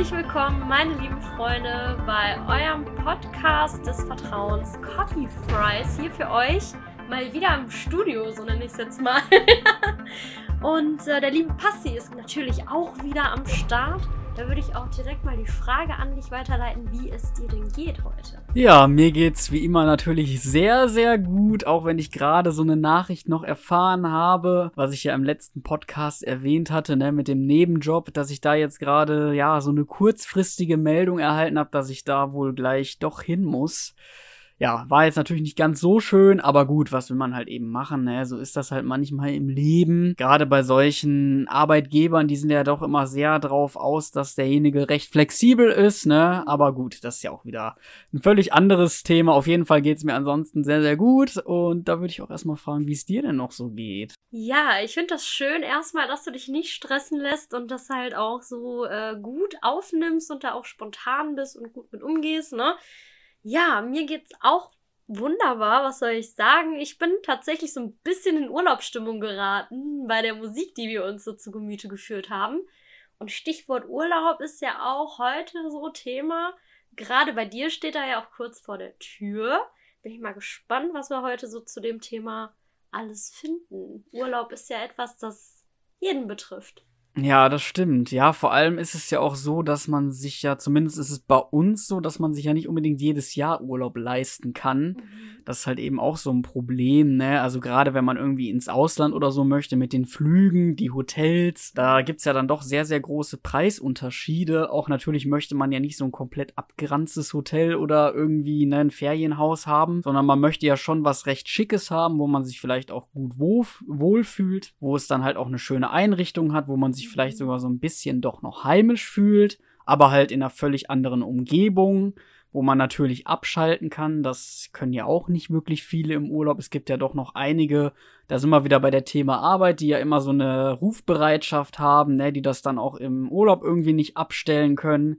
Herzlich willkommen, meine lieben Freunde, bei eurem Podcast des Vertrauens Coffee Fries. Hier für euch mal wieder im Studio, so nenne ich es jetzt mal. Und äh, der liebe Passi ist natürlich auch wieder am Start. Da würde ich auch direkt mal die Frage an dich weiterleiten, wie es dir denn geht heute. Ja, mir geht's wie immer natürlich sehr, sehr gut, auch wenn ich gerade so eine Nachricht noch erfahren habe, was ich ja im letzten Podcast erwähnt hatte, ne, mit dem Nebenjob, dass ich da jetzt gerade, ja, so eine kurzfristige Meldung erhalten habe, dass ich da wohl gleich doch hin muss ja, war jetzt natürlich nicht ganz so schön, aber gut, was will man halt eben machen, ne? So ist das halt manchmal im Leben. Gerade bei solchen Arbeitgebern, die sind ja doch immer sehr drauf aus, dass derjenige recht flexibel ist, ne? Aber gut, das ist ja auch wieder ein völlig anderes Thema. Auf jeden Fall geht's mir ansonsten sehr, sehr gut. Und da würde ich auch erstmal fragen, wie es dir denn noch so geht. Ja, ich finde das schön erstmal, dass du dich nicht stressen lässt und das halt auch so äh, gut aufnimmst und da auch spontan bist und gut mit umgehst, ne? Ja, mir geht's auch wunderbar. Was soll ich sagen? Ich bin tatsächlich so ein bisschen in Urlaubsstimmung geraten bei der Musik, die wir uns so zu Gemüte geführt haben. Und Stichwort Urlaub ist ja auch heute so Thema. Gerade bei dir steht er ja auch kurz vor der Tür. Bin ich mal gespannt, was wir heute so zu dem Thema alles finden. Urlaub ist ja etwas, das jeden betrifft. Ja, das stimmt. Ja, vor allem ist es ja auch so, dass man sich ja, zumindest ist es bei uns so, dass man sich ja nicht unbedingt jedes Jahr Urlaub leisten kann. Mhm. Das ist halt eben auch so ein Problem, ne? Also gerade wenn man irgendwie ins Ausland oder so möchte mit den Flügen, die Hotels, da gibt's ja dann doch sehr, sehr große Preisunterschiede. Auch natürlich möchte man ja nicht so ein komplett abgeranztes Hotel oder irgendwie ne, ein Ferienhaus haben, sondern man möchte ja schon was recht Schickes haben, wo man sich vielleicht auch gut wohlfühlt, wo es dann halt auch eine schöne Einrichtung hat, wo man sich sich vielleicht sogar so ein bisschen doch noch heimisch fühlt, aber halt in einer völlig anderen Umgebung, wo man natürlich abschalten kann. Das können ja auch nicht wirklich viele im Urlaub. Es gibt ja doch noch einige, da sind wir wieder bei der Thema Arbeit, die ja immer so eine Rufbereitschaft haben, ne, die das dann auch im Urlaub irgendwie nicht abstellen können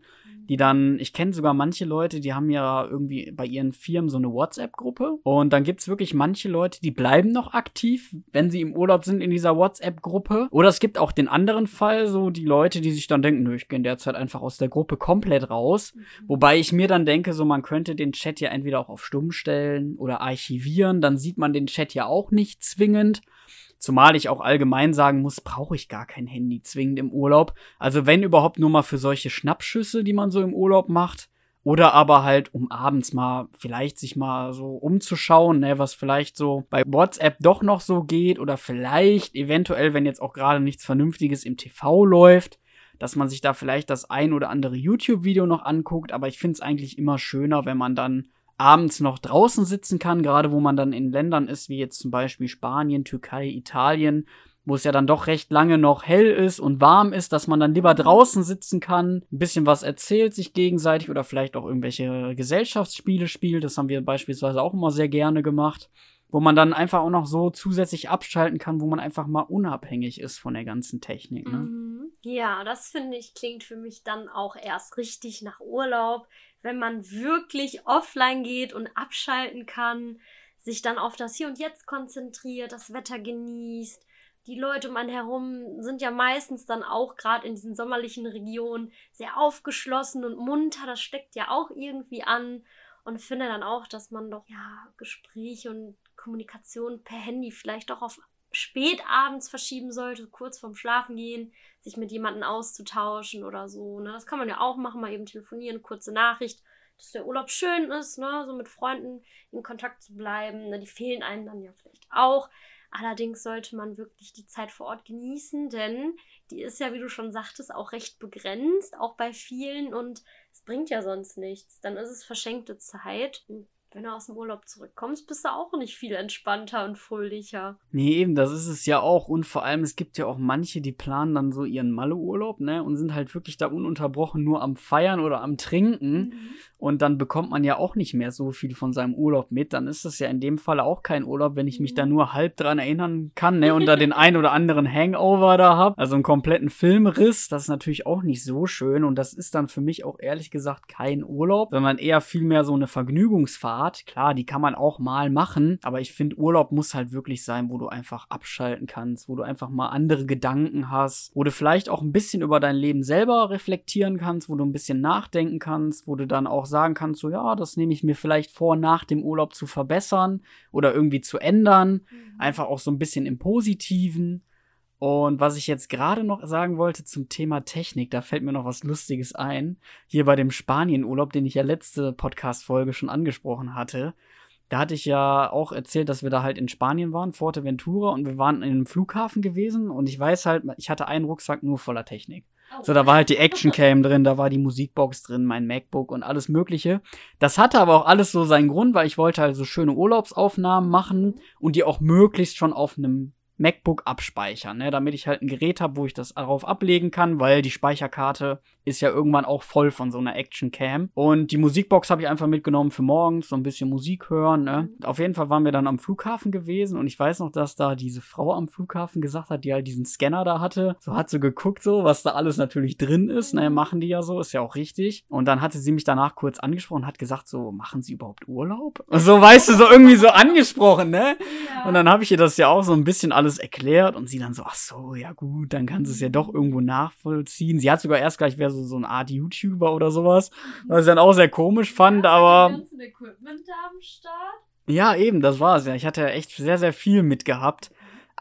die dann, ich kenne sogar manche Leute, die haben ja irgendwie bei ihren Firmen so eine WhatsApp-Gruppe. Und dann gibt es wirklich manche Leute, die bleiben noch aktiv, wenn sie im Urlaub sind in dieser WhatsApp-Gruppe. Oder es gibt auch den anderen Fall, so die Leute, die sich dann denken, nö, ich gehe derzeit einfach aus der Gruppe komplett raus. Mhm. Wobei ich mir dann denke, so man könnte den Chat ja entweder auch auf stumm stellen oder archivieren, dann sieht man den Chat ja auch nicht zwingend. Zumal ich auch allgemein sagen muss, brauche ich gar kein Handy zwingend im Urlaub. Also wenn überhaupt nur mal für solche Schnappschüsse, die man so im Urlaub macht. Oder aber halt, um abends mal vielleicht sich mal so umzuschauen, ne, was vielleicht so bei WhatsApp doch noch so geht. Oder vielleicht eventuell, wenn jetzt auch gerade nichts Vernünftiges im TV läuft, dass man sich da vielleicht das ein oder andere YouTube-Video noch anguckt. Aber ich finde es eigentlich immer schöner, wenn man dann abends noch draußen sitzen kann, gerade wo man dann in Ländern ist, wie jetzt zum Beispiel Spanien, Türkei, Italien, wo es ja dann doch recht lange noch hell ist und warm ist, dass man dann lieber draußen sitzen kann, ein bisschen was erzählt sich gegenseitig oder vielleicht auch irgendwelche Gesellschaftsspiele spielt. Das haben wir beispielsweise auch immer sehr gerne gemacht wo man dann einfach auch noch so zusätzlich abschalten kann, wo man einfach mal unabhängig ist von der ganzen Technik. Ne? Mhm. Ja, das finde ich klingt für mich dann auch erst richtig nach Urlaub, wenn man wirklich offline geht und abschalten kann, sich dann auf das Hier und Jetzt konzentriert, das Wetter genießt. Die Leute um einen herum sind ja meistens dann auch gerade in diesen sommerlichen Regionen sehr aufgeschlossen und munter. Das steckt ja auch irgendwie an. Und finde dann auch, dass man doch ja Gespräche und Kommunikation per Handy vielleicht doch auf spät abends verschieben sollte, kurz vorm Schlafen gehen, sich mit jemandem auszutauschen oder so. Ne? Das kann man ja auch machen, mal eben telefonieren, kurze Nachricht, dass der Urlaub schön ist, ne? so mit Freunden in Kontakt zu bleiben. Ne? Die fehlen einem dann ja vielleicht auch. Allerdings sollte man wirklich die Zeit vor Ort genießen, denn die ist ja, wie du schon sagtest, auch recht begrenzt, auch bei vielen und es bringt ja sonst nichts. Dann ist es verschenkte Zeit. Und wenn du aus dem Urlaub zurückkommst, bist du auch nicht viel entspannter und fröhlicher. Nee, eben, das ist es ja auch. Und vor allem, es gibt ja auch manche, die planen dann so ihren Malle-Urlaub, ne? Und sind halt wirklich da ununterbrochen nur am Feiern oder am Trinken. Mhm. Und dann bekommt man ja auch nicht mehr so viel von seinem Urlaub mit. Dann ist das ja in dem Fall auch kein Urlaub, wenn ich mich da mhm. nur halb dran erinnern kann, ne? Und da den ein oder anderen Hangover da hab. Also einen kompletten Filmriss. Das ist natürlich auch nicht so schön. Und das ist dann für mich auch ehrlich gesagt kein Urlaub, sondern eher vielmehr so eine Vergnügungsphase Art. Klar, die kann man auch mal machen, aber ich finde, Urlaub muss halt wirklich sein, wo du einfach abschalten kannst, wo du einfach mal andere Gedanken hast, wo du vielleicht auch ein bisschen über dein Leben selber reflektieren kannst, wo du ein bisschen nachdenken kannst, wo du dann auch sagen kannst, so ja, das nehme ich mir vielleicht vor, nach dem Urlaub zu verbessern oder irgendwie zu ändern. Mhm. Einfach auch so ein bisschen im Positiven. Und was ich jetzt gerade noch sagen wollte zum Thema Technik, da fällt mir noch was Lustiges ein. Hier bei dem Spanienurlaub, den ich ja letzte Podcast-Folge schon angesprochen hatte. Da hatte ich ja auch erzählt, dass wir da halt in Spanien waren, Forteventura, und wir waren in einem Flughafen gewesen. Und ich weiß halt, ich hatte einen Rucksack nur voller Technik. Oh. So, da war halt die Actioncam drin, da war die Musikbox drin, mein MacBook und alles Mögliche. Das hatte aber auch alles so seinen Grund, weil ich wollte halt so schöne Urlaubsaufnahmen machen und die auch möglichst schon auf einem MacBook abspeichern, ne, damit ich halt ein Gerät habe, wo ich das darauf ablegen kann, weil die Speicherkarte ist ja irgendwann auch voll von so einer Action Cam. Und die Musikbox habe ich einfach mitgenommen für morgens, so ein bisschen Musik hören. Ne? Mhm. Auf jeden Fall waren wir dann am Flughafen gewesen und ich weiß noch, dass da diese Frau am Flughafen gesagt hat, die halt diesen Scanner da hatte. So hat sie geguckt, so was da alles natürlich drin ist. Ne? Machen die ja so, ist ja auch richtig. Und dann hatte sie mich danach kurz angesprochen, hat gesagt, so machen Sie überhaupt Urlaub? So, weißt du, so irgendwie so angesprochen, ne? Ja. Und dann habe ich ihr das ja auch so ein bisschen alles erklärt und sie dann so, ach so, ja gut, dann kann sie es ja doch irgendwo nachvollziehen. Sie hat sogar erst gleich, wer so, so eine Art YouTuber oder sowas, was ich dann auch sehr komisch fand, ja, aber. Equipment am Start? Ja, eben, das war es ja. Ich hatte ja echt sehr, sehr viel mitgehabt.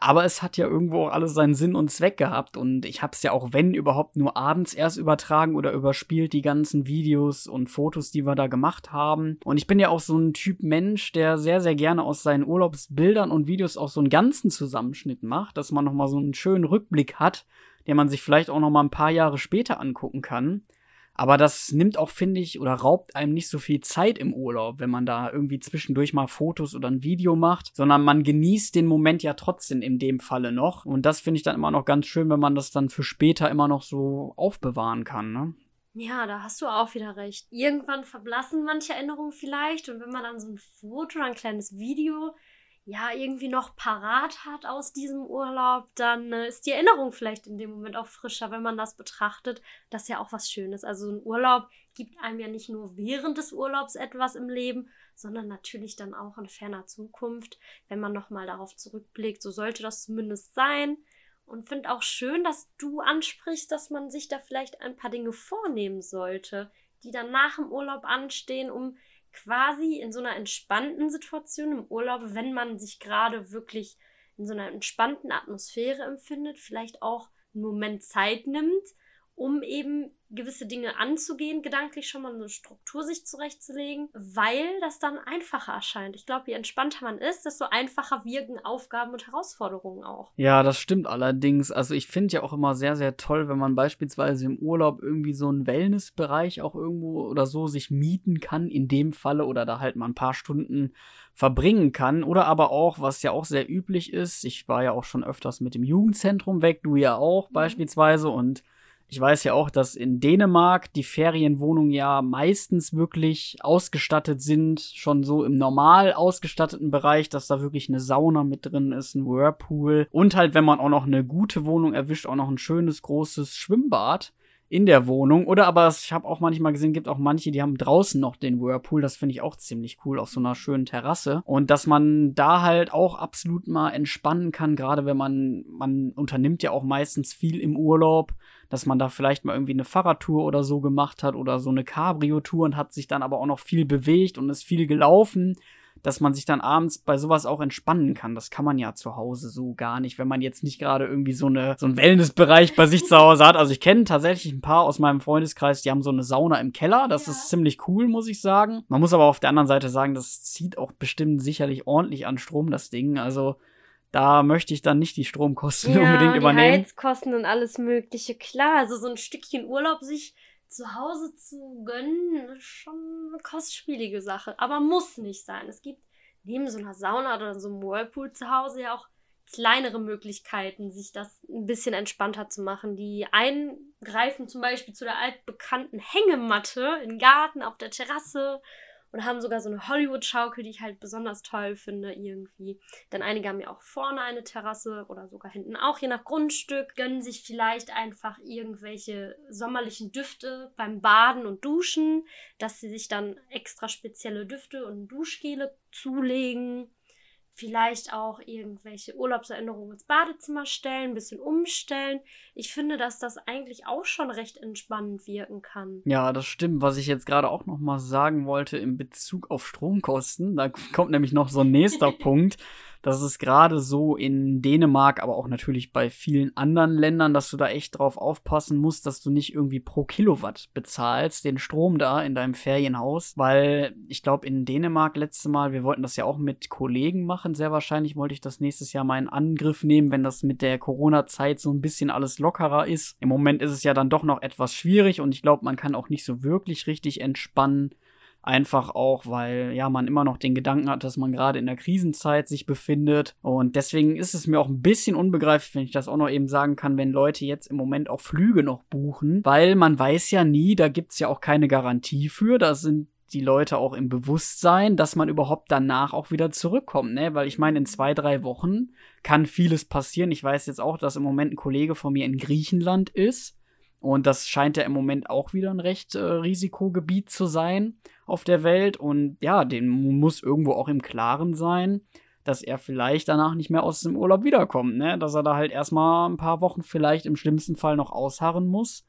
Aber es hat ja irgendwo auch alles seinen Sinn und Zweck gehabt. Und ich habe es ja auch, wenn überhaupt, nur abends erst übertragen oder überspielt, die ganzen Videos und Fotos, die wir da gemacht haben. Und ich bin ja auch so ein Typ Mensch, der sehr, sehr gerne aus seinen Urlaubsbildern und Videos auch so einen ganzen Zusammenschnitt macht, dass man nochmal so einen schönen Rückblick hat, den man sich vielleicht auch nochmal ein paar Jahre später angucken kann. Aber das nimmt auch, finde ich, oder raubt einem nicht so viel Zeit im Urlaub, wenn man da irgendwie zwischendurch mal Fotos oder ein Video macht, sondern man genießt den Moment ja trotzdem in dem Falle noch. Und das finde ich dann immer noch ganz schön, wenn man das dann für später immer noch so aufbewahren kann, ne? Ja, da hast du auch wieder recht. Irgendwann verblassen manche Erinnerungen vielleicht und wenn man dann so ein Foto oder ein kleines Video ja irgendwie noch parat hat aus diesem Urlaub, dann äh, ist die Erinnerung vielleicht in dem Moment auch frischer, wenn man das betrachtet. Das ist ja auch was Schönes. Also ein Urlaub gibt einem ja nicht nur während des Urlaubs etwas im Leben, sondern natürlich dann auch in ferner Zukunft, wenn man nochmal darauf zurückblickt. So sollte das zumindest sein. Und finde auch schön, dass du ansprichst, dass man sich da vielleicht ein paar Dinge vornehmen sollte, die dann nach dem Urlaub anstehen, um quasi in so einer entspannten Situation im Urlaub, wenn man sich gerade wirklich in so einer entspannten Atmosphäre empfindet, vielleicht auch einen Moment Zeit nimmt, um eben gewisse Dinge anzugehen, gedanklich schon mal eine Struktur sich zurechtzulegen, weil das dann einfacher erscheint. Ich glaube, je entspannter man ist, desto einfacher wirken Aufgaben und Herausforderungen auch. Ja, das stimmt allerdings. Also ich finde ja auch immer sehr, sehr toll, wenn man beispielsweise im Urlaub irgendwie so einen Wellnessbereich auch irgendwo oder so sich mieten kann, in dem Falle, oder da halt mal ein paar Stunden verbringen kann. Oder aber auch, was ja auch sehr üblich ist, ich war ja auch schon öfters mit dem Jugendzentrum weg, du ja auch mhm. beispielsweise und ich weiß ja auch, dass in Dänemark die Ferienwohnungen ja meistens wirklich ausgestattet sind, schon so im normal ausgestatteten Bereich, dass da wirklich eine Sauna mit drin ist, ein Whirlpool und halt, wenn man auch noch eine gute Wohnung erwischt, auch noch ein schönes großes Schwimmbad in der Wohnung. Oder aber ich habe auch manchmal gesehen, gibt auch manche, die haben draußen noch den Whirlpool. Das finde ich auch ziemlich cool auf so einer schönen Terrasse. Und dass man da halt auch absolut mal entspannen kann, gerade wenn man, man unternimmt ja auch meistens viel im Urlaub dass man da vielleicht mal irgendwie eine Fahrradtour oder so gemacht hat oder so eine Cabrio-Tour und hat sich dann aber auch noch viel bewegt und ist viel gelaufen, dass man sich dann abends bei sowas auch entspannen kann. Das kann man ja zu Hause so gar nicht, wenn man jetzt nicht gerade irgendwie so, eine, so einen Wellnessbereich bei sich zu Hause hat. Also ich kenne tatsächlich ein paar aus meinem Freundeskreis, die haben so eine Sauna im Keller. Das ja. ist ziemlich cool, muss ich sagen. Man muss aber auf der anderen Seite sagen, das zieht auch bestimmt sicherlich ordentlich an Strom, das Ding. Also da möchte ich dann nicht die Stromkosten ja, unbedingt übernehmen. Die Heizkosten und alles Mögliche, klar. Also so ein Stückchen Urlaub sich zu Hause zu gönnen, ist schon eine kostspielige Sache. Aber muss nicht sein. Es gibt neben so einer Sauna oder so einem Whirlpool zu Hause ja auch kleinere Möglichkeiten, sich das ein bisschen entspannter zu machen. Die einen greifen zum Beispiel zu der altbekannten Hängematte im Garten, auf der Terrasse und haben sogar so eine Hollywood-Schaukel, die ich halt besonders toll finde irgendwie. Denn einige haben ja auch vorne eine Terrasse oder sogar hinten auch, je nach Grundstück, gönnen sich vielleicht einfach irgendwelche sommerlichen Düfte beim Baden und Duschen, dass sie sich dann extra spezielle Düfte und Duschgele zulegen vielleicht auch irgendwelche Urlaubserinnerungen ins Badezimmer stellen, ein bisschen umstellen. Ich finde, dass das eigentlich auch schon recht entspannend wirken kann. Ja, das stimmt. Was ich jetzt gerade auch noch mal sagen wollte in Bezug auf Stromkosten, da kommt nämlich noch so ein nächster Punkt das ist gerade so in Dänemark, aber auch natürlich bei vielen anderen Ländern, dass du da echt drauf aufpassen musst, dass du nicht irgendwie pro Kilowatt bezahlst, den Strom da in deinem Ferienhaus, weil ich glaube in Dänemark letzte Mal, wir wollten das ja auch mit Kollegen machen, sehr wahrscheinlich wollte ich das nächstes Jahr mal in Angriff nehmen, wenn das mit der Corona-Zeit so ein bisschen alles lockerer ist. Im Moment ist es ja dann doch noch etwas schwierig und ich glaube, man kann auch nicht so wirklich richtig entspannen. Einfach auch, weil ja man immer noch den Gedanken hat, dass man gerade in der Krisenzeit sich befindet. Und deswegen ist es mir auch ein bisschen unbegreiflich, wenn ich das auch noch eben sagen kann, wenn Leute jetzt im Moment auch Flüge noch buchen, weil man weiß ja nie, da gibt's ja auch keine Garantie für. Da sind die Leute auch im Bewusstsein, dass man überhaupt danach auch wieder zurückkommt, ne? Weil ich meine, in zwei, drei Wochen kann vieles passieren. Ich weiß jetzt auch, dass im Moment ein Kollege von mir in Griechenland ist. Und das scheint ja im Moment auch wieder ein recht äh, Risikogebiet zu sein auf der Welt. Und ja, den muss irgendwo auch im Klaren sein, dass er vielleicht danach nicht mehr aus dem Urlaub wiederkommt, ne? Dass er da halt erstmal ein paar Wochen vielleicht im schlimmsten Fall noch ausharren muss.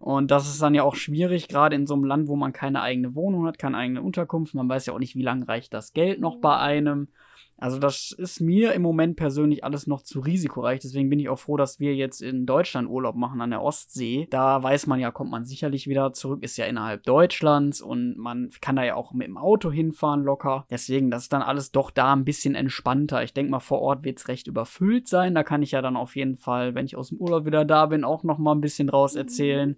Und das ist dann ja auch schwierig, gerade in so einem Land, wo man keine eigene Wohnung hat, keine eigene Unterkunft. Man weiß ja auch nicht, wie lange reicht das Geld noch bei einem. Also das ist mir im Moment persönlich alles noch zu risikoreich. Deswegen bin ich auch froh, dass wir jetzt in Deutschland Urlaub machen an der Ostsee. Da weiß man ja, kommt man sicherlich wieder zurück, ist ja innerhalb Deutschlands und man kann da ja auch mit dem Auto hinfahren locker. Deswegen, das ist dann alles doch da ein bisschen entspannter. Ich denke mal, vor Ort wird es recht überfüllt sein. Da kann ich ja dann auf jeden Fall, wenn ich aus dem Urlaub wieder da bin, auch noch mal ein bisschen draus erzählen. Mhm.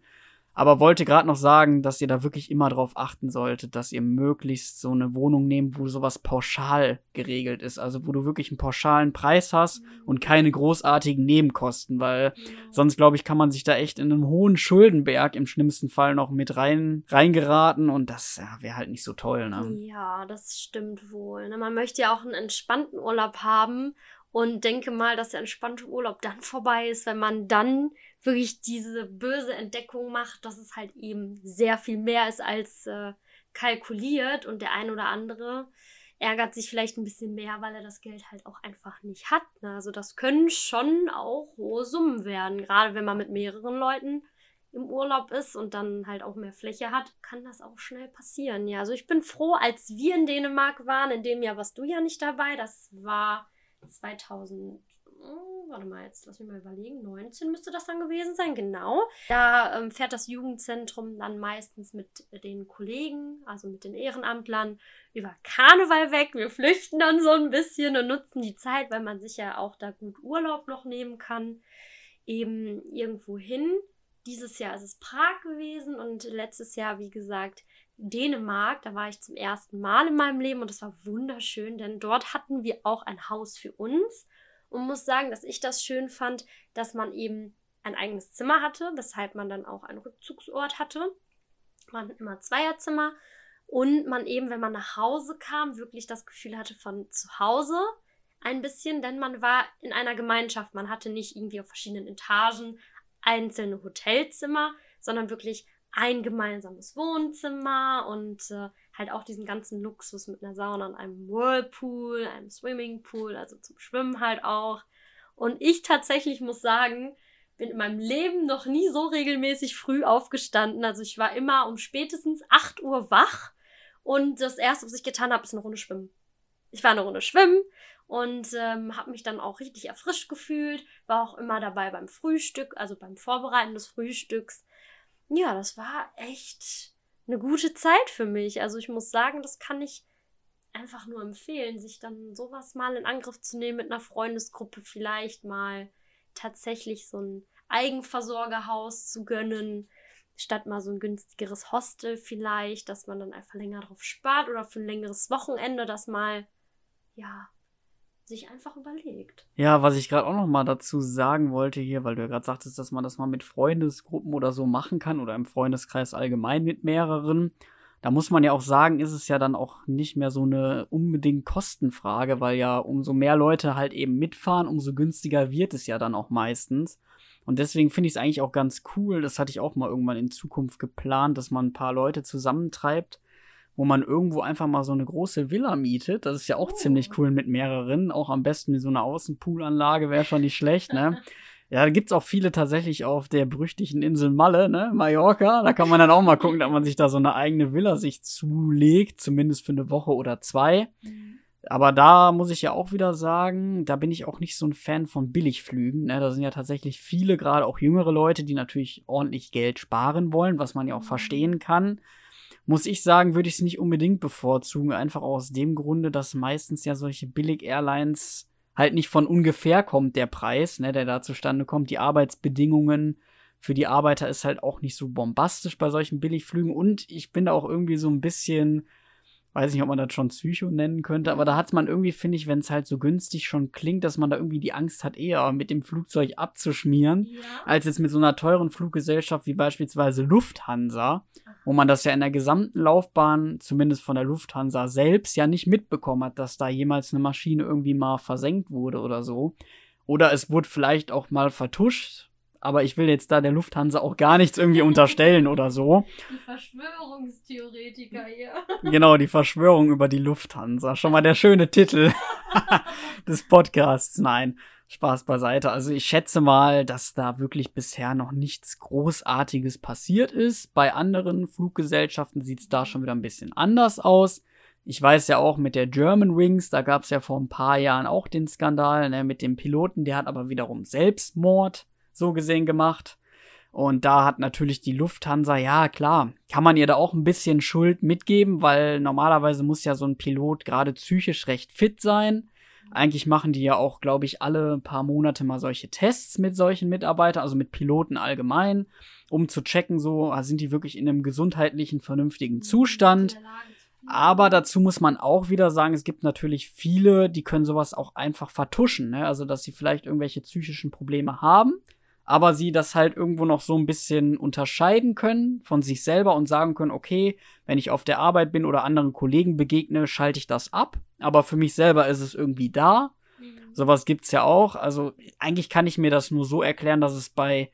Aber wollte gerade noch sagen, dass ihr da wirklich immer drauf achten solltet, dass ihr möglichst so eine Wohnung nehmt, wo sowas pauschal geregelt ist. Also wo du wirklich einen pauschalen Preis hast und keine großartigen Nebenkosten, weil sonst, glaube ich, kann man sich da echt in einen hohen Schuldenberg im schlimmsten Fall noch mit rein, reingeraten und das ja, wäre halt nicht so toll, ne? Ja, das stimmt wohl. Ne? Man möchte ja auch einen entspannten Urlaub haben und denke mal, dass der entspannte Urlaub dann vorbei ist, wenn man dann wirklich diese böse Entdeckung macht, dass es halt eben sehr viel mehr ist als äh, kalkuliert und der ein oder andere ärgert sich vielleicht ein bisschen mehr, weil er das Geld halt auch einfach nicht hat. Ne? Also das können schon auch hohe Summen werden, gerade wenn man mit mehreren Leuten im Urlaub ist und dann halt auch mehr Fläche hat, kann das auch schnell passieren. Ja, also ich bin froh, als wir in Dänemark waren, in dem Jahr warst du ja nicht dabei, das war 2000 oh, warte mal, jetzt lass mich mal überlegen, 19 müsste das dann gewesen sein, genau. Da ähm, fährt das Jugendzentrum dann meistens mit den Kollegen, also mit den Ehrenamtlern, über Karneval weg. Wir flüchten dann so ein bisschen und nutzen die Zeit, weil man sich ja auch da gut Urlaub noch nehmen kann, eben irgendwo hin. Dieses Jahr ist es Prag gewesen und letztes Jahr, wie gesagt, Dänemark. Da war ich zum ersten Mal in meinem Leben und es war wunderschön, denn dort hatten wir auch ein Haus für uns und muss sagen, dass ich das schön fand, dass man eben ein eigenes Zimmer hatte, weshalb man dann auch einen Rückzugsort hatte. Man hat immer Zweierzimmer und man eben, wenn man nach Hause kam, wirklich das Gefühl hatte von zu Hause ein bisschen, denn man war in einer Gemeinschaft. Man hatte nicht irgendwie auf verschiedenen Etagen einzelne Hotelzimmer, sondern wirklich ein gemeinsames Wohnzimmer und äh, halt auch diesen ganzen Luxus mit einer Sauna und einem Whirlpool, einem Swimmingpool, also zum Schwimmen halt auch. Und ich tatsächlich muss sagen, bin in meinem Leben noch nie so regelmäßig früh aufgestanden. Also ich war immer um spätestens 8 Uhr wach und das erste, was ich getan habe, ist eine Runde schwimmen. Ich war eine Runde schwimmen und ähm, habe mich dann auch richtig erfrischt gefühlt, war auch immer dabei beim Frühstück, also beim Vorbereiten des Frühstücks. Ja, das war echt eine gute Zeit für mich. Also ich muss sagen, das kann ich einfach nur empfehlen, sich dann sowas mal in Angriff zu nehmen mit einer Freundesgruppe, vielleicht mal tatsächlich so ein Eigenversorgerhaus zu gönnen, statt mal so ein günstigeres Hostel vielleicht, dass man dann einfach länger drauf spart oder für ein längeres Wochenende das mal, ja, sich einfach überlegt. Ja, was ich gerade auch noch mal dazu sagen wollte hier, weil du ja gerade sagtest, dass man das mal mit Freundesgruppen oder so machen kann oder im Freundeskreis allgemein mit mehreren. da muss man ja auch sagen, ist es ja dann auch nicht mehr so eine unbedingt Kostenfrage, weil ja umso mehr Leute halt eben mitfahren, umso günstiger wird es ja dann auch meistens. Und deswegen finde ich es eigentlich auch ganz cool, das hatte ich auch mal irgendwann in Zukunft geplant, dass man ein paar Leute zusammentreibt, wo man irgendwo einfach mal so eine große Villa mietet. Das ist ja auch oh. ziemlich cool mit mehreren, auch am besten wie so eine Außenpoolanlage wäre schon nicht schlecht, ne? Ja, da gibt es auch viele tatsächlich auf der berüchtigten Insel Malle, ne, Mallorca. Da kann man dann auch mal gucken, dass man sich da so eine eigene Villa sich zulegt, zumindest für eine Woche oder zwei. Mhm. Aber da muss ich ja auch wieder sagen, da bin ich auch nicht so ein Fan von Billigflügen. Ne? Da sind ja tatsächlich viele, gerade auch jüngere Leute, die natürlich ordentlich Geld sparen wollen, was man ja auch mhm. verstehen kann. Muss ich sagen, würde ich es nicht unbedingt bevorzugen, einfach aus dem Grunde, dass meistens ja solche Billig-Airlines halt nicht von ungefähr kommt der Preis, ne, der da zustande kommt. Die Arbeitsbedingungen für die Arbeiter ist halt auch nicht so bombastisch bei solchen Billigflügen und ich bin da auch irgendwie so ein bisschen weiß nicht, ob man das schon Psycho nennen könnte, aber da hat man irgendwie, finde ich, wenn es halt so günstig schon klingt, dass man da irgendwie die Angst hat, eher mit dem Flugzeug abzuschmieren, ja. als jetzt mit so einer teuren Fluggesellschaft wie beispielsweise Lufthansa, wo man das ja in der gesamten Laufbahn, zumindest von der Lufthansa selbst, ja nicht mitbekommen hat, dass da jemals eine Maschine irgendwie mal versenkt wurde oder so. Oder es wurde vielleicht auch mal vertuscht, aber ich will jetzt da der Lufthansa auch gar nichts irgendwie unterstellen oder so. Die Verschwörungstheoretiker hier. Genau, die Verschwörung über die Lufthansa. Schon mal der schöne Titel des Podcasts. Nein, Spaß beiseite. Also ich schätze mal, dass da wirklich bisher noch nichts Großartiges passiert ist. Bei anderen Fluggesellschaften sieht es da schon wieder ein bisschen anders aus. Ich weiß ja auch mit der German Wings, da gab es ja vor ein paar Jahren auch den Skandal ne, mit dem Piloten, der hat aber wiederum Selbstmord so gesehen gemacht. Und da hat natürlich die Lufthansa, ja klar, kann man ihr da auch ein bisschen Schuld mitgeben, weil normalerweise muss ja so ein Pilot gerade psychisch recht fit sein. Eigentlich machen die ja auch, glaube ich, alle paar Monate mal solche Tests mit solchen Mitarbeitern, also mit Piloten allgemein, um zu checken, so ah, sind die wirklich in einem gesundheitlichen, vernünftigen Zustand. Aber dazu muss man auch wieder sagen, es gibt natürlich viele, die können sowas auch einfach vertuschen. Ne? Also, dass sie vielleicht irgendwelche psychischen Probleme haben aber sie das halt irgendwo noch so ein bisschen unterscheiden können von sich selber und sagen können, okay, wenn ich auf der Arbeit bin oder anderen Kollegen begegne, schalte ich das ab, aber für mich selber ist es irgendwie da. Mhm. Sowas gibt's ja auch. Also eigentlich kann ich mir das nur so erklären, dass es bei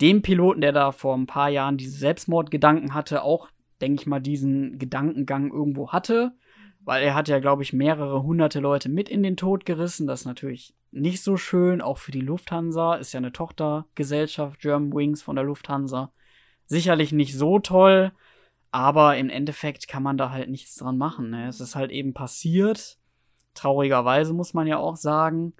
dem Piloten, der da vor ein paar Jahren diese Selbstmordgedanken hatte, auch, denke ich mal, diesen Gedankengang irgendwo hatte weil er hat ja, glaube ich, mehrere hunderte Leute mit in den Tod gerissen. Das ist natürlich nicht so schön, auch für die Lufthansa. Ist ja eine Tochtergesellschaft, German Wings von der Lufthansa. Sicherlich nicht so toll, aber im Endeffekt kann man da halt nichts dran machen. Ne? Es ist halt eben passiert. Traurigerweise muss man ja auch sagen.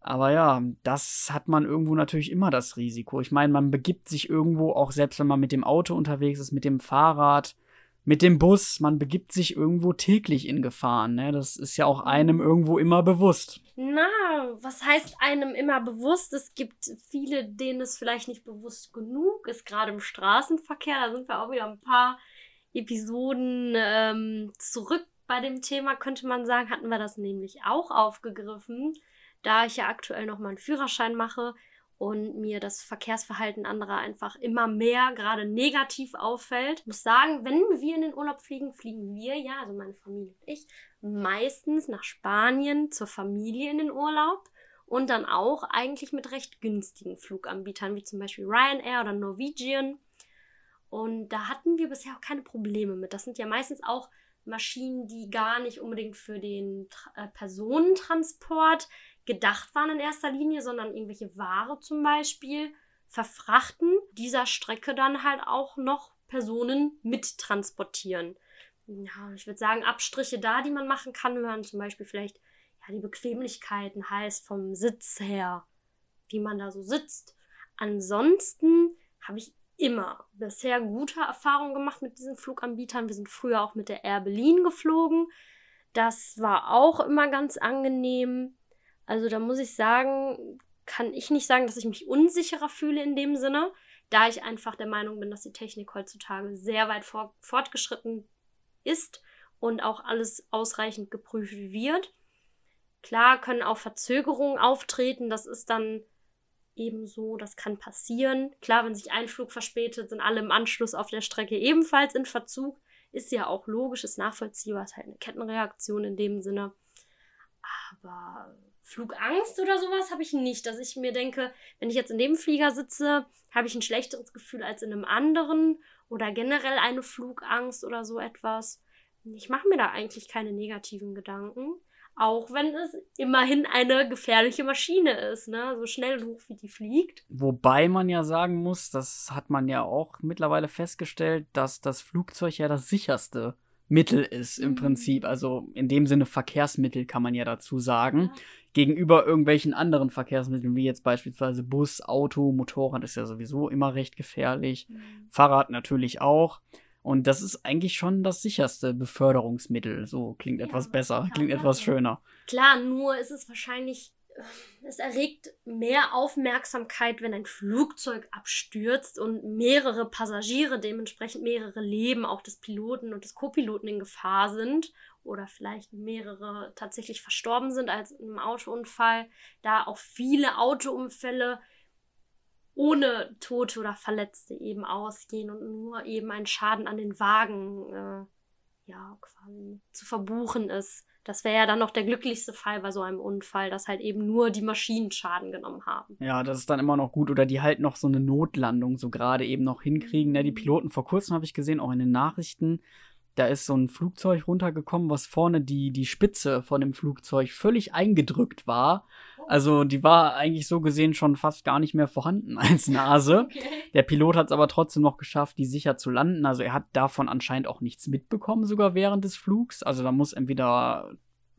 Aber ja, das hat man irgendwo natürlich immer das Risiko. Ich meine, man begibt sich irgendwo, auch selbst wenn man mit dem Auto unterwegs ist, mit dem Fahrrad, mit dem Bus, man begibt sich irgendwo täglich in Gefahren. Ne? Das ist ja auch einem irgendwo immer bewusst. Na, was heißt einem immer bewusst? Es gibt viele, denen es vielleicht nicht bewusst genug ist, gerade im Straßenverkehr. Da sind wir auch wieder ein paar Episoden ähm, zurück bei dem Thema, könnte man sagen, hatten wir das nämlich auch aufgegriffen. Da ich ja aktuell noch mal einen Führerschein mache, und mir das Verkehrsverhalten anderer einfach immer mehr gerade negativ auffällt. Ich muss sagen, wenn wir in den Urlaub fliegen, fliegen wir ja, also meine Familie und ich, meistens nach Spanien zur Familie in den Urlaub und dann auch eigentlich mit recht günstigen Fluganbietern, wie zum Beispiel Ryanair oder Norwegian. Und da hatten wir bisher auch keine Probleme mit. Das sind ja meistens auch Maschinen, die gar nicht unbedingt für den äh, Personentransport gedacht waren in erster Linie, sondern irgendwelche Ware zum Beispiel verfrachten, dieser Strecke dann halt auch noch Personen mittransportieren. Ja, ich würde sagen, Abstriche da, die man machen kann, hören zum Beispiel vielleicht ja, die Bequemlichkeiten, heißt vom Sitz her, wie man da so sitzt. Ansonsten habe ich immer bisher gute Erfahrungen gemacht mit diesen Fluganbietern. Wir sind früher auch mit der Air Berlin geflogen. Das war auch immer ganz angenehm. Also da muss ich sagen, kann ich nicht sagen, dass ich mich unsicherer fühle in dem Sinne, da ich einfach der Meinung bin, dass die Technik heutzutage sehr weit vor fortgeschritten ist und auch alles ausreichend geprüft wird. Klar können auch Verzögerungen auftreten, das ist dann ebenso, das kann passieren. Klar, wenn sich ein Flug verspätet, sind alle im Anschluss auf der Strecke ebenfalls in Verzug. Ist ja auch logisch, ist nachvollziehbar, ist halt eine Kettenreaktion in dem Sinne. Aber Flugangst oder sowas habe ich nicht, dass ich mir denke, wenn ich jetzt in dem Flieger sitze, habe ich ein schlechteres Gefühl als in einem anderen oder generell eine Flugangst oder so etwas. Ich mache mir da eigentlich keine negativen Gedanken. Auch wenn es immerhin eine gefährliche Maschine ist, ne? So schnell und hoch wie die fliegt. Wobei man ja sagen muss, das hat man ja auch mittlerweile festgestellt, dass das Flugzeug ja das sicherste Mittel ist im mhm. Prinzip. Also in dem Sinne Verkehrsmittel kann man ja dazu sagen. Gegenüber irgendwelchen anderen Verkehrsmitteln, wie jetzt beispielsweise Bus, Auto, Motorrad ist ja sowieso immer recht gefährlich. Mhm. Fahrrad natürlich auch. Und das ist eigentlich schon das sicherste Beförderungsmittel. So klingt ja, etwas besser, klingt etwas schöner. Klar, nur ist es wahrscheinlich, es erregt mehr Aufmerksamkeit, wenn ein Flugzeug abstürzt und mehrere Passagiere, dementsprechend mehrere Leben auch des Piloten und des Co-Piloten in Gefahr sind oder vielleicht mehrere tatsächlich verstorben sind als einem Autounfall, da auch viele Autounfälle ohne Tote oder Verletzte eben ausgehen und nur eben ein Schaden an den Wagen äh, ja quasi zu verbuchen ist. Das wäre ja dann noch der glücklichste Fall bei so einem Unfall, dass halt eben nur die Maschinen Schaden genommen haben. Ja, das ist dann immer noch gut. Oder die halt noch so eine Notlandung so gerade eben noch hinkriegen. Ne? Die Piloten vor kurzem habe ich gesehen, auch in den Nachrichten, da ist so ein Flugzeug runtergekommen, was vorne die, die Spitze von dem Flugzeug völlig eingedrückt war. Also die war eigentlich so gesehen schon fast gar nicht mehr vorhanden als Nase. Okay. Der Pilot hat es aber trotzdem noch geschafft, die sicher zu landen. Also er hat davon anscheinend auch nichts mitbekommen, sogar während des Flugs. Also da muss entweder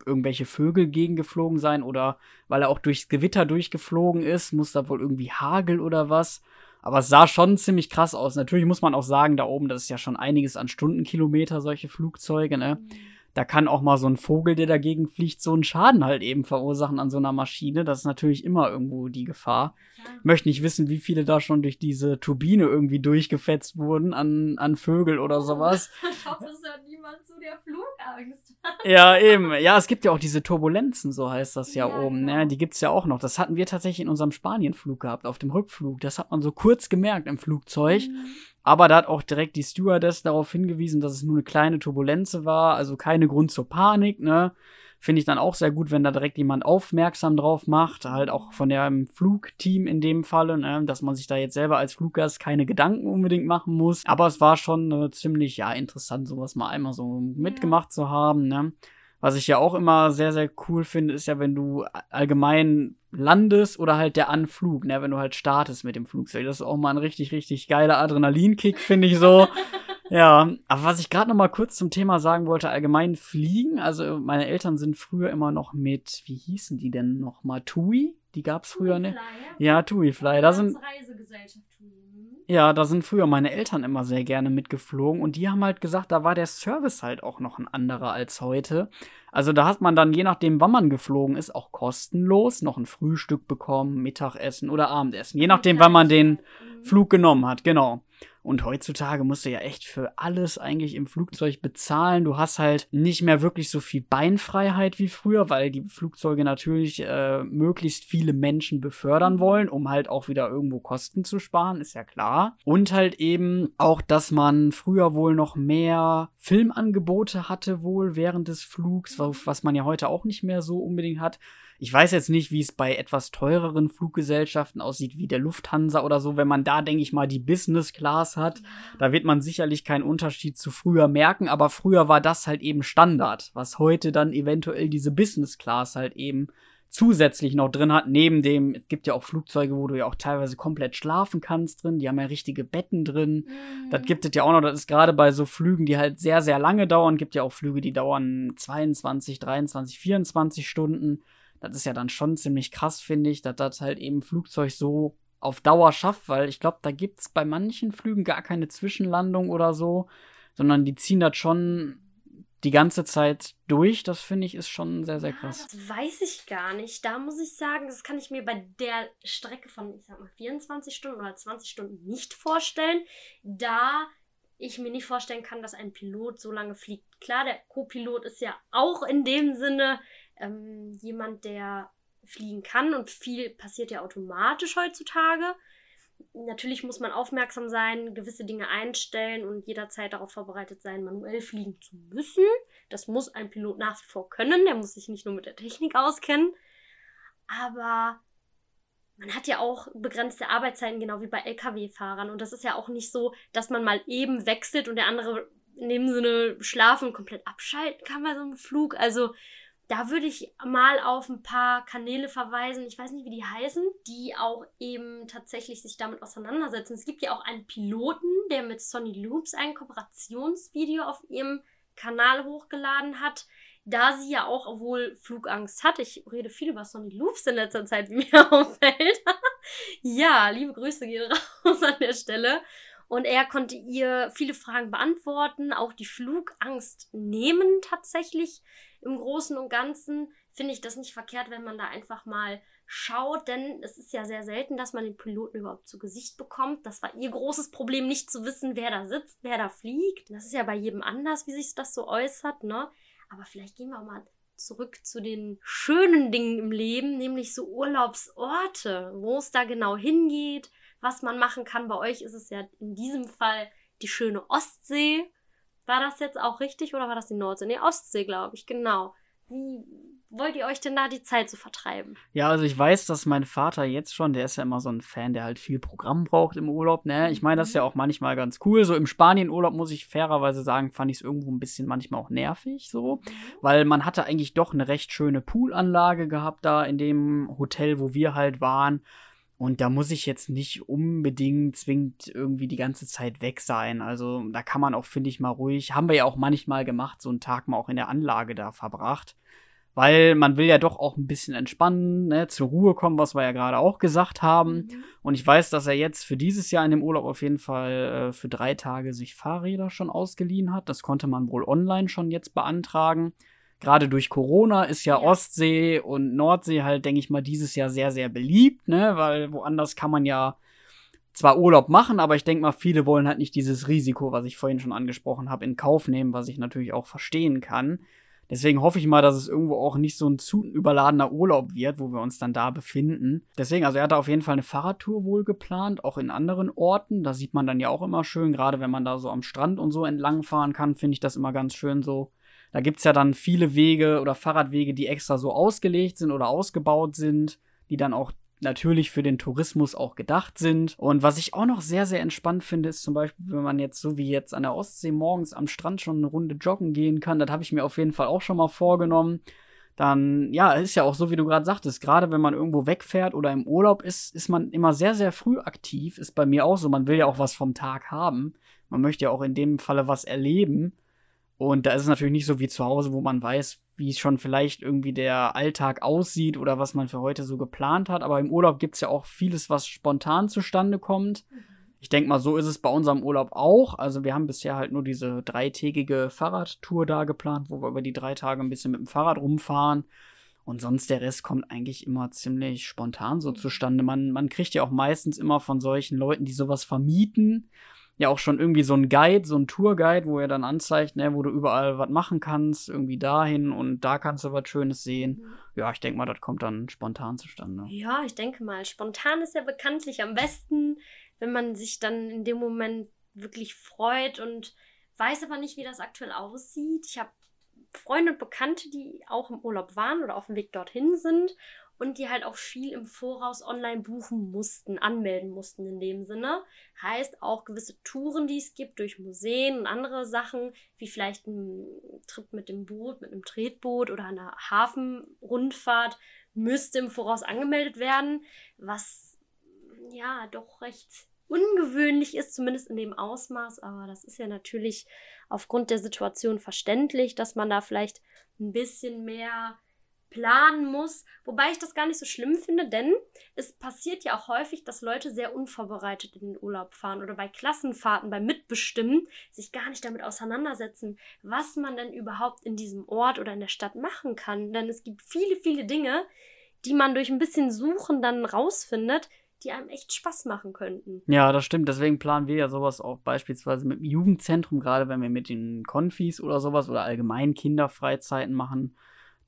irgendwelche Vögel gegengeflogen sein oder weil er auch durchs Gewitter durchgeflogen ist, muss da wohl irgendwie Hagel oder was. Aber es sah schon ziemlich krass aus. Natürlich muss man auch sagen, da oben, das ist ja schon einiges an Stundenkilometer, solche Flugzeuge, ne? Mhm da kann auch mal so ein Vogel, der dagegen fliegt, so einen Schaden halt eben verursachen an so einer Maschine. Das ist natürlich immer irgendwo die Gefahr. Ja. Ich möchte nicht wissen, wie viele da schon durch diese Turbine irgendwie durchgefetzt wurden an, an Vögel oder oh, sowas. Ich hoffe, es hört niemand zu der Flugangst. ja, eben. Ja, es gibt ja auch diese Turbulenzen, so heißt das ja, ja oben. Genau. Ne? Die gibt's ja auch noch. Das hatten wir tatsächlich in unserem Spanienflug gehabt, auf dem Rückflug. Das hat man so kurz gemerkt im Flugzeug. Mhm. Aber da hat auch direkt die Stewardess darauf hingewiesen, dass es nur eine kleine Turbulenze war, also keine Grund zur Panik, ne? Finde ich dann auch sehr gut, wenn da direkt jemand aufmerksam drauf macht, halt auch von dem Flugteam in dem Falle, ne? dass man sich da jetzt selber als Fluggast keine Gedanken unbedingt machen muss. Aber es war schon äh, ziemlich, ja, interessant, sowas mal einmal so mitgemacht zu haben, ne? Was ich ja auch immer sehr, sehr cool finde, ist ja, wenn du allgemein landest oder halt der Anflug, ne, wenn du halt startest mit dem Flugzeug. Das ist auch mal ein richtig, richtig geiler Adrenalinkick, finde ich so. ja, aber was ich gerade noch mal kurz zum Thema sagen wollte, allgemein fliegen. Also meine Eltern sind früher immer noch mit, wie hießen die denn noch mal? TUI? Die gab's früher, ne? Ja, TUI Fly. Da sind Reisegesellschaft. Ja, da sind früher meine Eltern immer sehr gerne mitgeflogen und die haben halt gesagt, da war der Service halt auch noch ein anderer als heute. Also da hat man dann, je nachdem, wann man geflogen ist, auch kostenlos noch ein Frühstück bekommen, Mittagessen oder Abendessen. Je nachdem, wann man den Flug genommen hat, genau. Und heutzutage musst du ja echt für alles eigentlich im Flugzeug bezahlen. Du hast halt nicht mehr wirklich so viel Beinfreiheit wie früher, weil die Flugzeuge natürlich äh, möglichst viele Menschen befördern wollen, um halt auch wieder irgendwo Kosten zu sparen, ist ja klar. Und halt eben auch, dass man früher wohl noch mehr Filmangebote hatte wohl während des Flugs, was man ja heute auch nicht mehr so unbedingt hat. Ich weiß jetzt nicht, wie es bei etwas teureren Fluggesellschaften aussieht, wie der Lufthansa oder so. Wenn man da, denke ich mal, die Business Class hat, da wird man sicherlich keinen Unterschied zu früher merken. Aber früher war das halt eben Standard, was heute dann eventuell diese Business Class halt eben zusätzlich noch drin hat, neben dem, es gibt ja auch Flugzeuge, wo du ja auch teilweise komplett schlafen kannst drin, die haben ja richtige Betten drin. Mhm. Das gibt es ja auch noch, das ist gerade bei so Flügen, die halt sehr, sehr lange dauern, gibt ja auch Flüge, die dauern 22, 23, 24 Stunden. Das ist ja dann schon ziemlich krass, finde ich, dass das halt eben Flugzeug so auf Dauer schafft, weil ich glaube, da gibt es bei manchen Flügen gar keine Zwischenlandung oder so, sondern die ziehen das schon die ganze Zeit durch. Das finde ich ist schon sehr, sehr krass. Das weiß ich gar nicht. Da muss ich sagen, das kann ich mir bei der Strecke von, ich sag mal, 24 Stunden oder 20 Stunden nicht vorstellen, da ich mir nicht vorstellen kann, dass ein Pilot so lange fliegt. Klar, der Co-Pilot ist ja auch in dem Sinne ähm, jemand, der fliegen kann und viel passiert ja automatisch heutzutage. natürlich muss man aufmerksam sein, gewisse Dinge einstellen und jederzeit darauf vorbereitet sein, manuell fliegen zu müssen. Das muss ein Pilot nach wie vor können. Der muss sich nicht nur mit der Technik auskennen. Aber man hat ja auch begrenzte Arbeitszeiten, genau wie bei Lkw-Fahrern. Und das ist ja auch nicht so, dass man mal eben wechselt und der andere in dem Sinne schlafen und komplett abschalten kann bei so einem Flug. Also da würde ich mal auf ein paar Kanäle verweisen, ich weiß nicht, wie die heißen, die auch eben tatsächlich sich damit auseinandersetzen. Es gibt ja auch einen Piloten, der mit Sonny Loops ein Kooperationsvideo auf ihrem Kanal hochgeladen hat, da sie ja auch wohl Flugangst hat. Ich rede viel über Sonny Loops in letzter Zeit, wie mir auffällt. ja, liebe Grüße gehen raus an der Stelle. Und er konnte ihr viele Fragen beantworten, auch die Flugangst nehmen tatsächlich. Im Großen und Ganzen finde ich das nicht verkehrt, wenn man da einfach mal schaut, denn es ist ja sehr selten, dass man den Piloten überhaupt zu Gesicht bekommt. Das war ihr großes Problem, nicht zu wissen, wer da sitzt, wer da fliegt. Das ist ja bei jedem anders, wie sich das so äußert, ne? Aber vielleicht gehen wir auch mal zurück zu den schönen Dingen im Leben, nämlich so Urlaubsorte, wo es da genau hingeht, was man machen kann. Bei euch ist es ja in diesem Fall die schöne Ostsee. War das jetzt auch richtig oder war das die Nordsee? Nee, Ostsee, glaube ich, genau. Wie wollt ihr euch denn da die Zeit so vertreiben? Ja, also ich weiß, dass mein Vater jetzt schon, der ist ja immer so ein Fan, der halt viel Programm braucht im Urlaub, ne? Ich meine, das ist ja mhm. auch manchmal ganz cool. So im Spanienurlaub muss ich fairerweise sagen, fand ich es irgendwo ein bisschen manchmal auch nervig, so. Mhm. Weil man hatte eigentlich doch eine recht schöne Poolanlage gehabt da in dem Hotel, wo wir halt waren. Und da muss ich jetzt nicht unbedingt zwingend irgendwie die ganze Zeit weg sein. Also da kann man auch, finde ich, mal ruhig, haben wir ja auch manchmal gemacht, so einen Tag mal auch in der Anlage da verbracht. Weil man will ja doch auch ein bisschen entspannen, ne, zur Ruhe kommen, was wir ja gerade auch gesagt haben. Mhm. Und ich weiß, dass er jetzt für dieses Jahr in dem Urlaub auf jeden Fall äh, für drei Tage sich Fahrräder schon ausgeliehen hat. Das konnte man wohl online schon jetzt beantragen gerade durch Corona ist ja, ja, Ostsee und Nordsee halt, denke ich mal, dieses Jahr sehr, sehr beliebt, ne? Weil woanders kann man ja zwar Urlaub machen, aber ich denke mal, viele wollen halt nicht dieses Risiko, was ich vorhin schon angesprochen habe, in Kauf nehmen, was ich natürlich auch verstehen kann. Deswegen hoffe ich mal, dass es irgendwo auch nicht so ein zu überladener Urlaub wird, wo wir uns dann da befinden. Deswegen, also er hat da auf jeden Fall eine Fahrradtour wohl geplant, auch in anderen Orten. Da sieht man dann ja auch immer schön, gerade wenn man da so am Strand und so entlangfahren kann, finde ich das immer ganz schön so da gibt es ja dann viele Wege oder Fahrradwege, die extra so ausgelegt sind oder ausgebaut sind, die dann auch natürlich für den Tourismus auch gedacht sind. Und was ich auch noch sehr, sehr entspannt finde, ist zum Beispiel, wenn man jetzt so wie jetzt an der Ostsee morgens am Strand schon eine Runde joggen gehen kann. Das habe ich mir auf jeden Fall auch schon mal vorgenommen. Dann, ja, ist ja auch so, wie du gerade sagtest, gerade wenn man irgendwo wegfährt oder im Urlaub ist, ist man immer sehr, sehr früh aktiv. Ist bei mir auch so. Man will ja auch was vom Tag haben. Man möchte ja auch in dem Falle was erleben. Und da ist es natürlich nicht so wie zu Hause, wo man weiß, wie schon vielleicht irgendwie der Alltag aussieht oder was man für heute so geplant hat. Aber im Urlaub gibt es ja auch vieles, was spontan zustande kommt. Ich denke mal, so ist es bei unserem Urlaub auch. Also wir haben bisher halt nur diese dreitägige Fahrradtour da geplant, wo wir über die drei Tage ein bisschen mit dem Fahrrad rumfahren. Und sonst der Rest kommt eigentlich immer ziemlich spontan so zustande. Man, man kriegt ja auch meistens immer von solchen Leuten, die sowas vermieten, ja auch schon irgendwie so ein Guide, so ein Tourguide, wo er dann anzeigt, ne, wo du überall was machen kannst, irgendwie dahin und da kannst du was Schönes sehen. Mhm. Ja, ich denke mal, das kommt dann spontan zustande. Ja, ich denke mal, spontan ist ja bekanntlich am besten, wenn man sich dann in dem Moment wirklich freut und weiß aber nicht, wie das aktuell aussieht. Ich habe Freunde und Bekannte, die auch im Urlaub waren oder auf dem Weg dorthin sind und die halt auch viel im Voraus online buchen mussten, anmelden mussten in dem Sinne. Heißt auch gewisse Touren, die es gibt durch Museen und andere Sachen, wie vielleicht ein Trip mit dem Boot, mit einem Tretboot oder einer Hafenrundfahrt, müsste im Voraus angemeldet werden, was ja doch recht ungewöhnlich ist, zumindest in dem Ausmaß. Aber das ist ja natürlich aufgrund der Situation verständlich, dass man da vielleicht ein bisschen mehr planen muss, wobei ich das gar nicht so schlimm finde, denn es passiert ja auch häufig, dass Leute sehr unvorbereitet in den Urlaub fahren oder bei Klassenfahrten, beim Mitbestimmen sich gar nicht damit auseinandersetzen, was man denn überhaupt in diesem Ort oder in der Stadt machen kann. Denn es gibt viele, viele Dinge, die man durch ein bisschen Suchen dann rausfindet, die einem echt Spaß machen könnten. Ja, das stimmt. Deswegen planen wir ja sowas auch beispielsweise mit dem Jugendzentrum, gerade wenn wir mit den Konfis oder sowas oder allgemein Kinderfreizeiten machen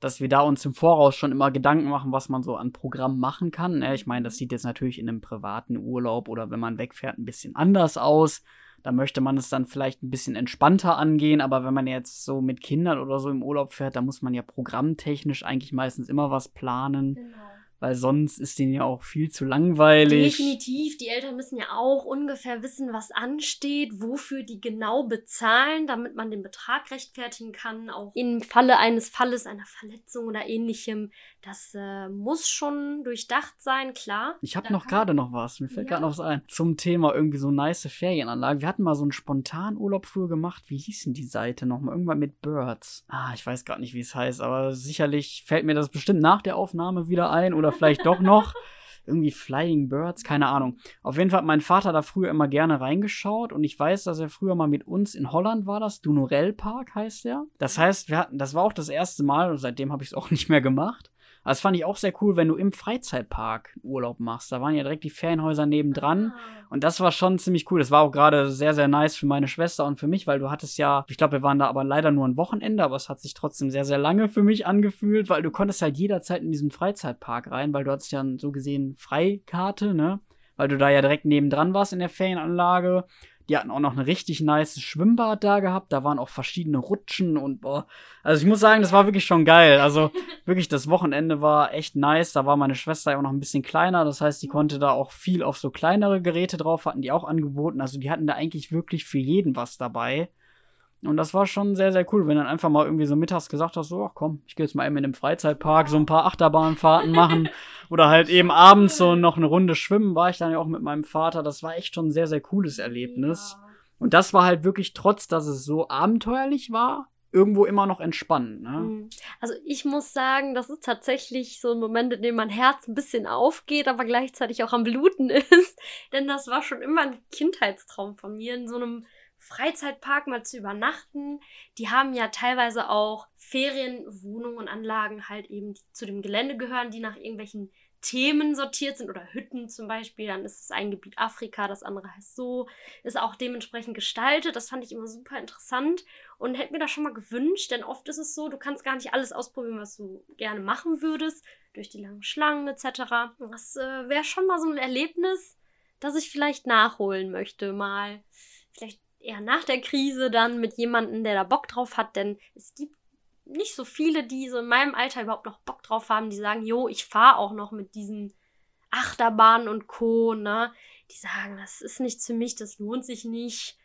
dass wir da uns im Voraus schon immer Gedanken machen, was man so an Programm machen kann. Ne? Ich meine, das sieht jetzt natürlich in einem privaten Urlaub oder wenn man wegfährt ein bisschen anders aus. Da möchte man es dann vielleicht ein bisschen entspannter angehen, aber wenn man jetzt so mit Kindern oder so im Urlaub fährt, da muss man ja programmtechnisch eigentlich meistens immer was planen. Genau weil sonst ist denen ja auch viel zu langweilig. Definitiv, die Eltern müssen ja auch ungefähr wissen, was ansteht, wofür die genau bezahlen, damit man den Betrag rechtfertigen kann, auch im Falle eines Falles, einer Verletzung oder ähnlichem. Das äh, muss schon durchdacht sein, klar. Ich habe noch gerade noch was, mir fällt ja. gerade noch was ein, zum Thema irgendwie so nice Ferienanlagen. Wir hatten mal so einen spontanen Urlaub früher gemacht. Wie hieß denn die Seite nochmal? Irgendwann mit Birds. Ah, ich weiß gerade nicht, wie es heißt, aber sicherlich fällt mir das bestimmt nach der Aufnahme wieder ein oder vielleicht doch noch. Irgendwie Flying Birds, keine Ahnung. Auf jeden Fall hat mein Vater da früher immer gerne reingeschaut und ich weiß, dass er früher mal mit uns in Holland war, das Dunorel Park heißt der. Das heißt, wir hatten, das war auch das erste Mal und seitdem habe ich es auch nicht mehr gemacht. Aber das fand ich auch sehr cool, wenn du im Freizeitpark Urlaub machst. Da waren ja direkt die Ferienhäuser nebendran. Ah. Und das war schon ziemlich cool. Das war auch gerade sehr, sehr nice für meine Schwester und für mich, weil du hattest ja, ich glaube, wir waren da aber leider nur ein Wochenende, aber es hat sich trotzdem sehr, sehr lange für mich angefühlt, weil du konntest halt jederzeit in diesen Freizeitpark rein, weil du hattest ja so gesehen Freikarte, ne? Weil du da ja direkt nebendran warst in der Ferienanlage. Die hatten auch noch ein richtig nice Schwimmbad da gehabt. Da waren auch verschiedene Rutschen und boah. Also ich muss sagen, das war wirklich schon geil. Also wirklich, das Wochenende war echt nice. Da war meine Schwester ja auch noch ein bisschen kleiner. Das heißt, die konnte da auch viel auf so kleinere Geräte drauf, hatten die auch angeboten. Also die hatten da eigentlich wirklich für jeden was dabei. Und das war schon sehr, sehr cool, wenn dann einfach mal irgendwie so mittags gesagt hast, so, ach komm, ich gehe jetzt mal eben in den Freizeitpark so ein paar Achterbahnfahrten machen. Oder halt eben abends so noch eine Runde schwimmen, war ich dann ja auch mit meinem Vater. Das war echt schon ein sehr, sehr cooles Erlebnis. Ja. Und das war halt wirklich, trotz dass es so abenteuerlich war, irgendwo immer noch entspannend. Ne? Mhm. Also ich muss sagen, das ist tatsächlich so ein Moment, in dem mein Herz ein bisschen aufgeht, aber gleichzeitig auch am Bluten ist. Denn das war schon immer ein Kindheitstraum von mir, in so einem Freizeitpark mal zu übernachten. Die haben ja teilweise auch Ferienwohnungen und Anlagen halt eben, zu dem Gelände gehören, die nach irgendwelchen Themen sortiert sind oder Hütten zum Beispiel. Dann ist es ein Gebiet Afrika, das andere heißt so, ist auch dementsprechend gestaltet. Das fand ich immer super interessant und hätte mir das schon mal gewünscht, denn oft ist es so, du kannst gar nicht alles ausprobieren, was du gerne machen würdest, durch die langen Schlangen etc. Das äh, wäre schon mal so ein Erlebnis, das ich vielleicht nachholen möchte, mal vielleicht eher nach der Krise dann mit jemandem, der da Bock drauf hat, denn es gibt nicht so viele, die so in meinem Alter überhaupt noch Bock drauf haben, die sagen, jo, ich fahre auch noch mit diesen Achterbahnen und Co., ne? Die sagen, das ist nichts für mich, das lohnt sich nicht.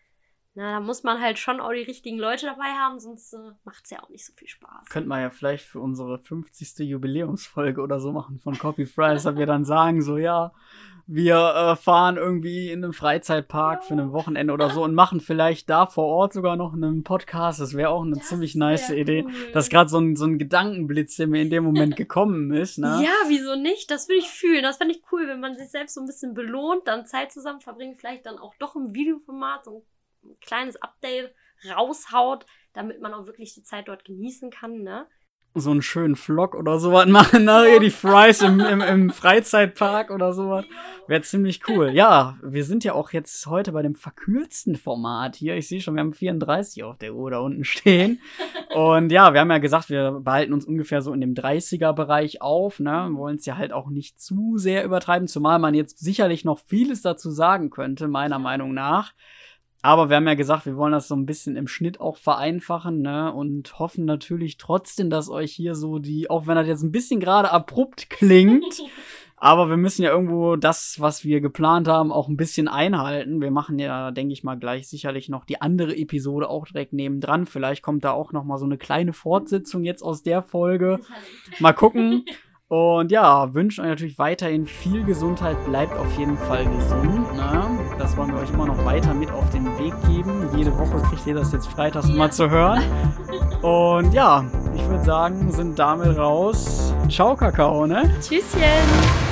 Na, da muss man halt schon auch die richtigen Leute dabei haben, sonst äh, macht es ja auch nicht so viel Spaß. Könnte man ja vielleicht für unsere 50. Jubiläumsfolge oder so machen von Copy Fries, dass wir dann sagen, so ja, wir äh, fahren irgendwie in einem Freizeitpark für ein Wochenende oder so und machen vielleicht da vor Ort sogar noch einen Podcast. Das wäre auch eine das ziemlich nice Idee. Cool. Das ist gerade so ein, so ein Gedankenblitz, der mir in dem Moment gekommen ist. Ne? Ja, wieso nicht? Das würde ich fühlen. Das fände ich cool, wenn man sich selbst so ein bisschen belohnt, dann Zeit zusammen verbringt, vielleicht dann auch doch im Videoformat so ein kleines Update raushaut, damit man auch wirklich die Zeit dort genießen kann. Ne? so einen schönen Vlog oder sowas machen, nachher die Fries im, im, im Freizeitpark oder sowas. Wäre ziemlich cool. Ja, wir sind ja auch jetzt heute bei dem verkürzten Format hier. Ich sehe schon, wir haben 34 auf der Uhr da unten stehen. Und ja, wir haben ja gesagt, wir behalten uns ungefähr so in dem 30er-Bereich auf, ne? Wollen es ja halt auch nicht zu sehr übertreiben, zumal man jetzt sicherlich noch vieles dazu sagen könnte, meiner Meinung nach. Aber wir haben ja gesagt, wir wollen das so ein bisschen im Schnitt auch vereinfachen, ne? Und hoffen natürlich trotzdem, dass euch hier so die, auch wenn das jetzt ein bisschen gerade abrupt klingt, aber wir müssen ja irgendwo das, was wir geplant haben, auch ein bisschen einhalten. Wir machen ja, denke ich mal, gleich sicherlich noch die andere Episode auch direkt nebendran. Vielleicht kommt da auch noch mal so eine kleine Fortsetzung jetzt aus der Folge. Mal gucken. Und ja, wünschen euch natürlich weiterhin viel Gesundheit. Bleibt auf jeden Fall gesund. Ne? Das wollen wir euch immer noch weiter mit auf den Weg geben. Jede Woche kriegt ihr das jetzt freitags ja. immer zu hören. Und ja, ich würde sagen, sind damit raus. Ciao, Kakao, ne? Tschüsschen.